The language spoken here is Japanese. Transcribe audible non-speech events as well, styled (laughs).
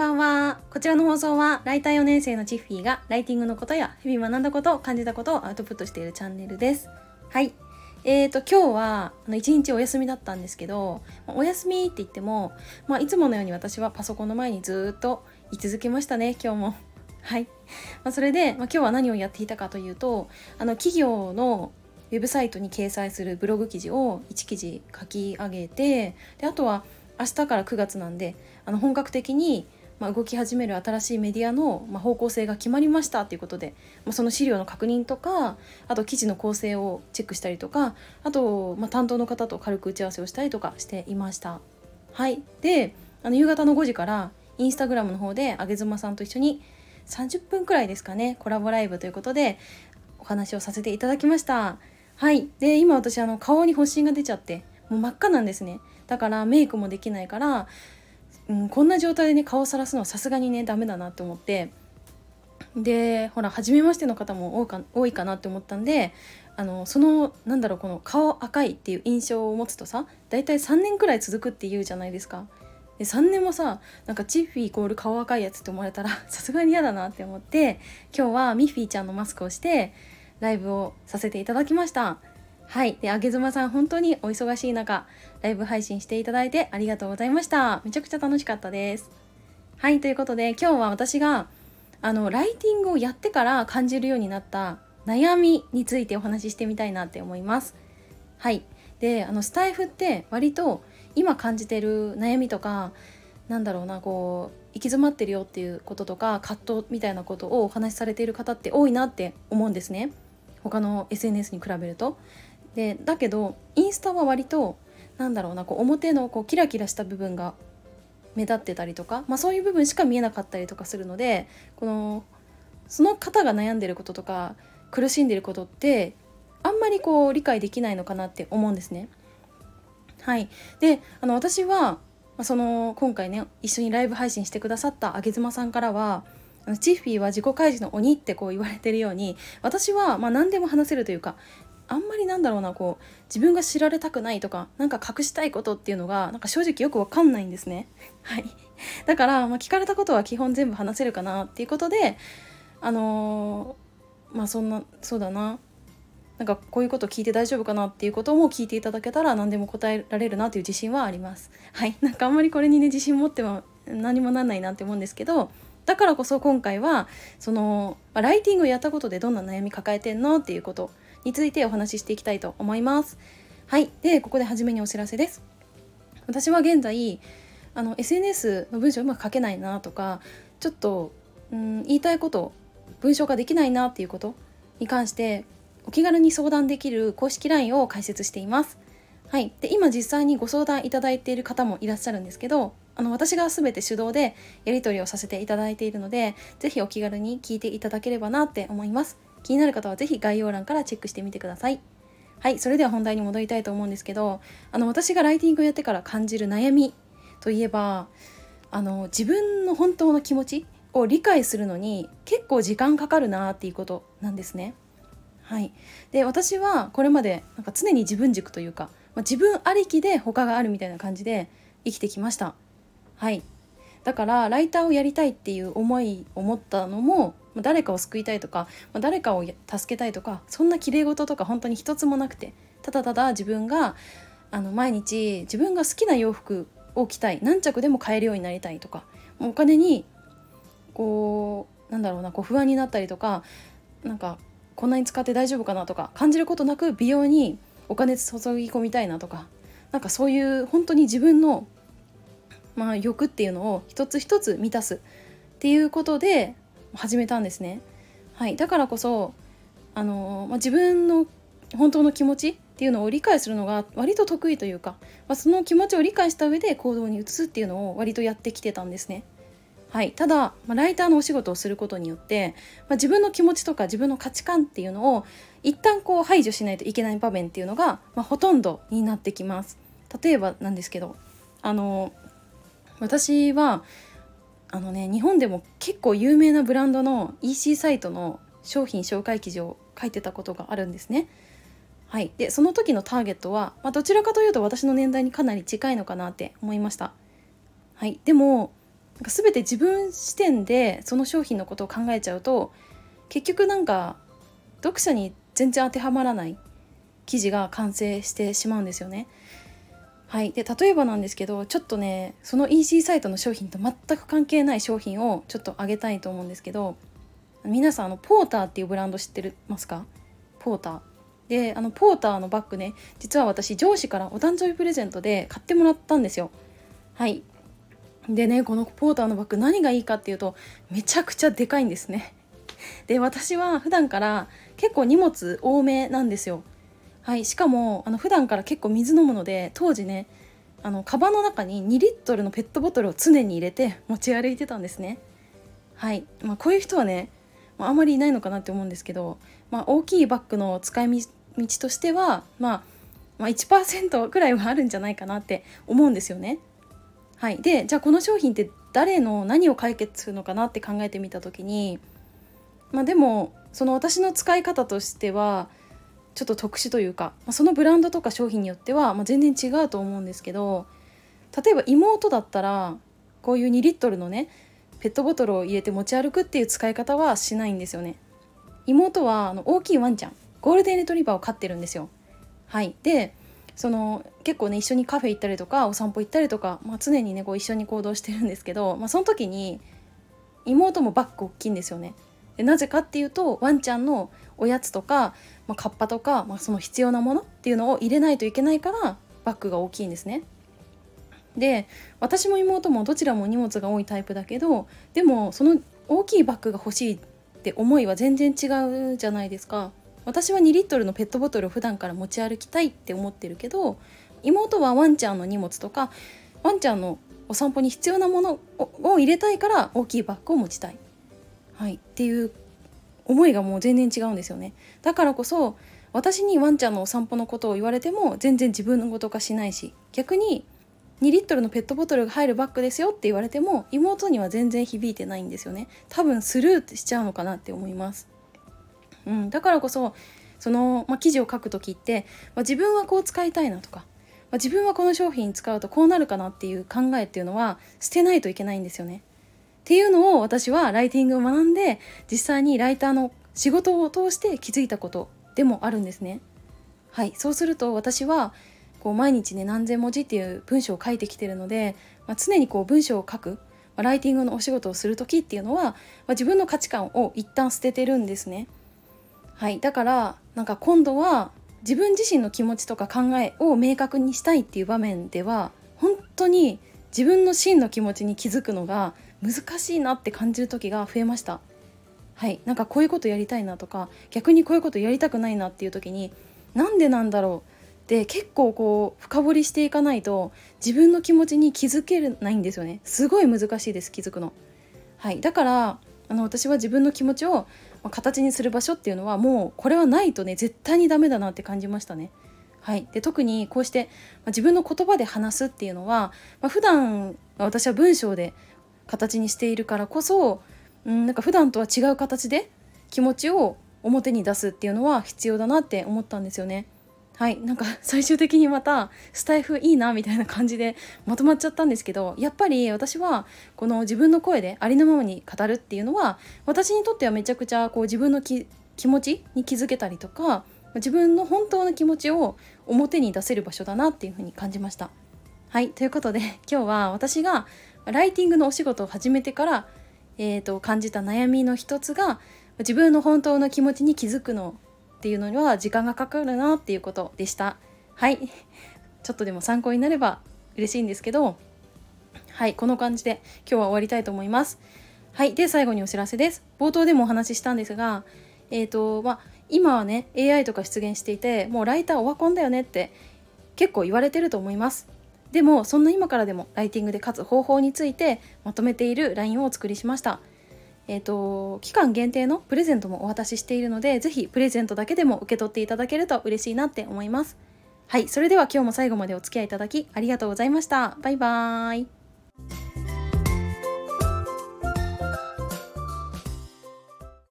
ばんは。こちらの放送は、ライター4年生のチッフィーが、ライティングのことや、日々学んだことを感じたことをアウトプットしているチャンネルです。はい。えーと、今日は、あの、一日お休みだったんですけど、お休みって言っても、まあ、いつものように私はパソコンの前にずっと居続けましたね、今日も。(laughs) はい。まあ、それで、まあ、今日は何をやっていたかというと、あの、企業のウェブサイトに掲載するブログ記事を1記事書き上げてであとは明日から9月なんであの本格的にま動き始める新しいメディアの、ま方向性が決まりましたっていうことで、まあ、その資料の確認とかあと記事の構成をチェックしたりとかあと、ま、担当の方と軽く打ち合わせをしたりとかしていました。はい。であの夕方の5時からインスタグラムの方であげずまさんと一緒に30分くらいですかねコラボライブということでお話をさせていただきました。はい。で今私あの顔に発疹が出ちゃってもう真っ赤なんですね。だからメイクもできないから、うん、こんな状態でね顔をさらすのはさすがにねダメだなって思ってでほら初めましての方も多か多いかなって思ったんであのそのなんだろうこの顔赤いっていう印象を持つとさ大体3年くらい続くって言うじゃないですか。で3年もさなんかチッフィーイコール顔赤いやつって思われたら (laughs) さすがに嫌だなって思って今日はミッフィーちゃんのマスクをしてライブをさせていただきました。はい。で、あげずまさん、本当にお忙しい中、ライブ配信していただいてありがとうございました。めちゃくちゃ楽しかったです。はい。ということで、今日は私が、あの、ライティングをやってから感じるようになった悩みについてお話ししてみたいなって思います。はい。で、あの、スタイフって割と今感じてる悩みとか、なんだろうな、こう、行き詰まってるよっていうこととか、葛藤みたいなことをお話しされている方って多いなって思うんですね。他の SNS に比べると。でだけどインスタは割となんだろうなこう表のこうキラキラした部分が目立ってたりとか、まあ、そういう部分しか見えなかったりとかするのでこのその方が悩んでることとか苦しんでることってあんまりこう理解できないのかなって思うんですね。はい、であの私は、その今回ね一緒にライブ配信してくださったあげずまさんからはチッフィーは自己開示の鬼ってこう言われてるように私はま何でも話せるというかあんまりなんだろうなこう自分が知られたくないとかなんか隠したいことっていうのがなんか正直よくわかんないんですね。(laughs) はい、だから、まあ、聞かれたことは基本全部話せるかなっていうことであのー、まあそんなそうだななんかこういうこと聞いて大丈夫かなっていうことも聞いていただけたら何でも答えられるなという自信はあります。はい、(laughs) なんかあんまりこれにね自信持っても何もなんないなって思うんですけどだからこそ今回はその、ま、ライティングをやったことでどんな悩み抱えてんのっていうことについてお話ししていきたいと思います。はい。で、ここで初めにお知らせです。私は現在、あの SNS の文章うまく書けないなとか、ちょっと、うん、言いたいこと、文章化できないなっていうことに関して、お気軽に相談できる公式 LINE を開設しています。はい、で今実際にご相談いただいている方もいらっしゃるんですけどあの私が全て手動でやり取りをさせていただいているので是非お気軽に聞いていただければなって思います。気になる方は是非概要欄からチェックしてみてください。はい、それでは本題に戻りたいと思うんですけど、あの私がライティングをやってから感じる悩みといえば、あの自分の本当の気持ちを理解するのに結構時間かかるなっていうことなんですね。はい、で私はこれまでなんか常に自分軸というか、まあ、自分ありきで他があるみたいな感じで生きてきました。はいだからライターをやりたいっていう思いを持ったのも誰かを救いたいとか誰かを助けたいとかそんな綺麗事とか本当に一つもなくてただただ自分があの毎日自分が好きな洋服を着たい何着でも買えるようになりたいとかお金にこうなんだろうなこう不安になったりとかなんかこんなに使って大丈夫かなとか感じることなく美容にお金注ぎ込みたいなとかなんかそういう本当に自分のまあ、欲っていうのを一つ一つ満たすっていうことで始めたんですね。はい、だからこそあの、まあ、自分の本当の気持ちっていうのを理解するのが割と得意というか、まあ、その気持ちを理解した上で行動に移すっていうのを割とやってきてたんですね。はい、ただ、まあ、ライターのお仕事をすることによって、まあ、自分の気持ちとか自分の価値観っていうのを一旦こう排除しないといけない場面っていうのが、まあ、ほとんどになってきます。例えばなんですけどあの私はあのね日本でも結構有名なブランドの EC サイトの商品紹介記事を書いてたことがあるんですね。はい、でその時のターゲットは、まあ、どちらかというと私の年代にかなり近いのかなって思いました。はい、でもなんか全て自分視点でその商品のことを考えちゃうと結局なんか読者に全然当てはまらない記事が完成してしまうんですよね。はい、で例えばなんですけどちょっとねその EC サイトの商品と全く関係ない商品をちょっとあげたいと思うんですけど皆さんあのポーターっていうブランド知ってますか？ポーター。であのポーターのバッグね実は私上司からお誕生日プレゼントで買ってもらったんですよ。はい。でねこのポーターのバッグ何がいいかっていうとめちゃくちゃでかいんですね。で私は普段から結構荷物多めなんですよ。はいしかもあの普段から結構水飲むので当時ねあのカバンの中に2リットルのペットボトルを常に入れて持ち歩いてたんですね。はい、まあ、こういう人はね、まあ、あまりいないのかなって思うんですけど、まあ、大きいバッグの使い道としては、まあ、まあ1%くらいはあるんじゃないかなって思うんですよね。はい、でじゃあこの商品って誰の何を解決するのかなって考えてみた時にまあでもその私の使い方としてはちょっと特殊というか、まあ、そのブランドとか商品によっては、まあ、全然違うと思うんですけど例えば妹だったらこういう2リットルのねペットボトルを入れて持ち歩くっていう使い方はしないんですよね。妹はあの大きいワンちゃんゴールデンレトリバーを飼ってるんですよ。はい。でその結構ね一緒にカフェ行ったりとかお散歩行ったりとか、まあ、常にねこう一緒に行動してるんですけど、まあ、その時に妹もバッグ大きいんですよね。でなぜかっていうとワンちゃんのおやつとか、まあ、カッパとか、まあ、その必要なものっていうのを入れないといけないからバッグが大きいんですね。で私も妹もどちらも荷物が多いタイプだけどでもその大きいバッグが欲しいって思いは全然違うじゃないですか。私は2リットルのペットボトルを普段から持ち歩きたいって思ってるけど妹はワンちゃんの荷物とかワンちゃんのお散歩に必要なものを入れたいから大きいバッグを持ちたい、はい、っていう思いがもう全然違うんですよね。だからこそ私にワンちゃんのお散歩のことを言われても全然自分のこと化しないし逆に2リットルのペットボトルが入るバッグですよって言われても妹には全然響いてないんですよね。多分スルーしちゃうのかなって思います。うん、だからこそその、ま、記事を書く時って、ま、自分はこう使いたいなとか、ま、自分はこの商品使うとこうなるかなっていう考えっていうのは捨てないといけないんですよね。っていうのを私はライティングを学んで実際にライターの仕事を通して気づいたことでもあるんですね。はい、そうすると私はこう毎日ね何千文字っていう文章を書いてきてるので、まあ、常にこう文章を書く、まあ、ライティングのお仕事をする時っていうのは、まあ、自分の価値観を一旦捨ててるんですね。はいだからなんか今度は自分自身の気持ちとか考えを明確にしたいっていう場面では本当に自分の真の気持ちに気づくのが難しいなって感じる時が増えました。はい。なんかこういうことやりたいなとか逆にこういうことやりたくないなっていう時になんでなんだろうで結構こう深掘りしていかないと自分の気持ちに気づけないんですよね。すごい難しいです気づくの。はい。だからあの私は自分の気持ちを形にする場所っていうのはもうこれはないとね絶対にダメだなって感じましたね。はい、で特にこうして、ま自分の言葉で話すっていうのは、まあ、普段私は文章で形にしているからこそ、うん、なんか普段とは違う形で気持ちを表に出すっていうのは必要だなって思ったんですよね。はいなんか (laughs) 最終的にまたスタイフいいなみたいな感じでまとまっちゃったんですけどやっぱり私はこの自分の声でありのままに語るっていうのは私にとってはめちゃくちゃこう自分の気持ちに気づけたりとか自分の本当の気持ちを表に出せる場所だなっていうふうに感じました。はいということで (laughs) 今日は私がライティングのお仕事を始めてから、えーと感じた悩みの一つが自分の本当の気持ちに気づくのっていうのには時間がかかるなっていうことでした。はい (laughs) ちょっとでも参考になれば嬉しいんですけどはいこの感じで今日は終わりたいと思います。はいで最後にお知らせです。冒頭でもお話ししたんですがえっ、ー、とまあ今はね AI とか出現していてもうライターオワコンだよねって結構言われてると思いますでもそんな今からでもライティングで勝つ方法についてまとめている LINE をお作りしましたえーと、期間限定のプレゼントもお渡ししているので是非プレゼントだけでも受け取っていただけると嬉しいなって思います。はい、それでは今日も最後までお付き合いいただきありがとうございました。バイバーイ。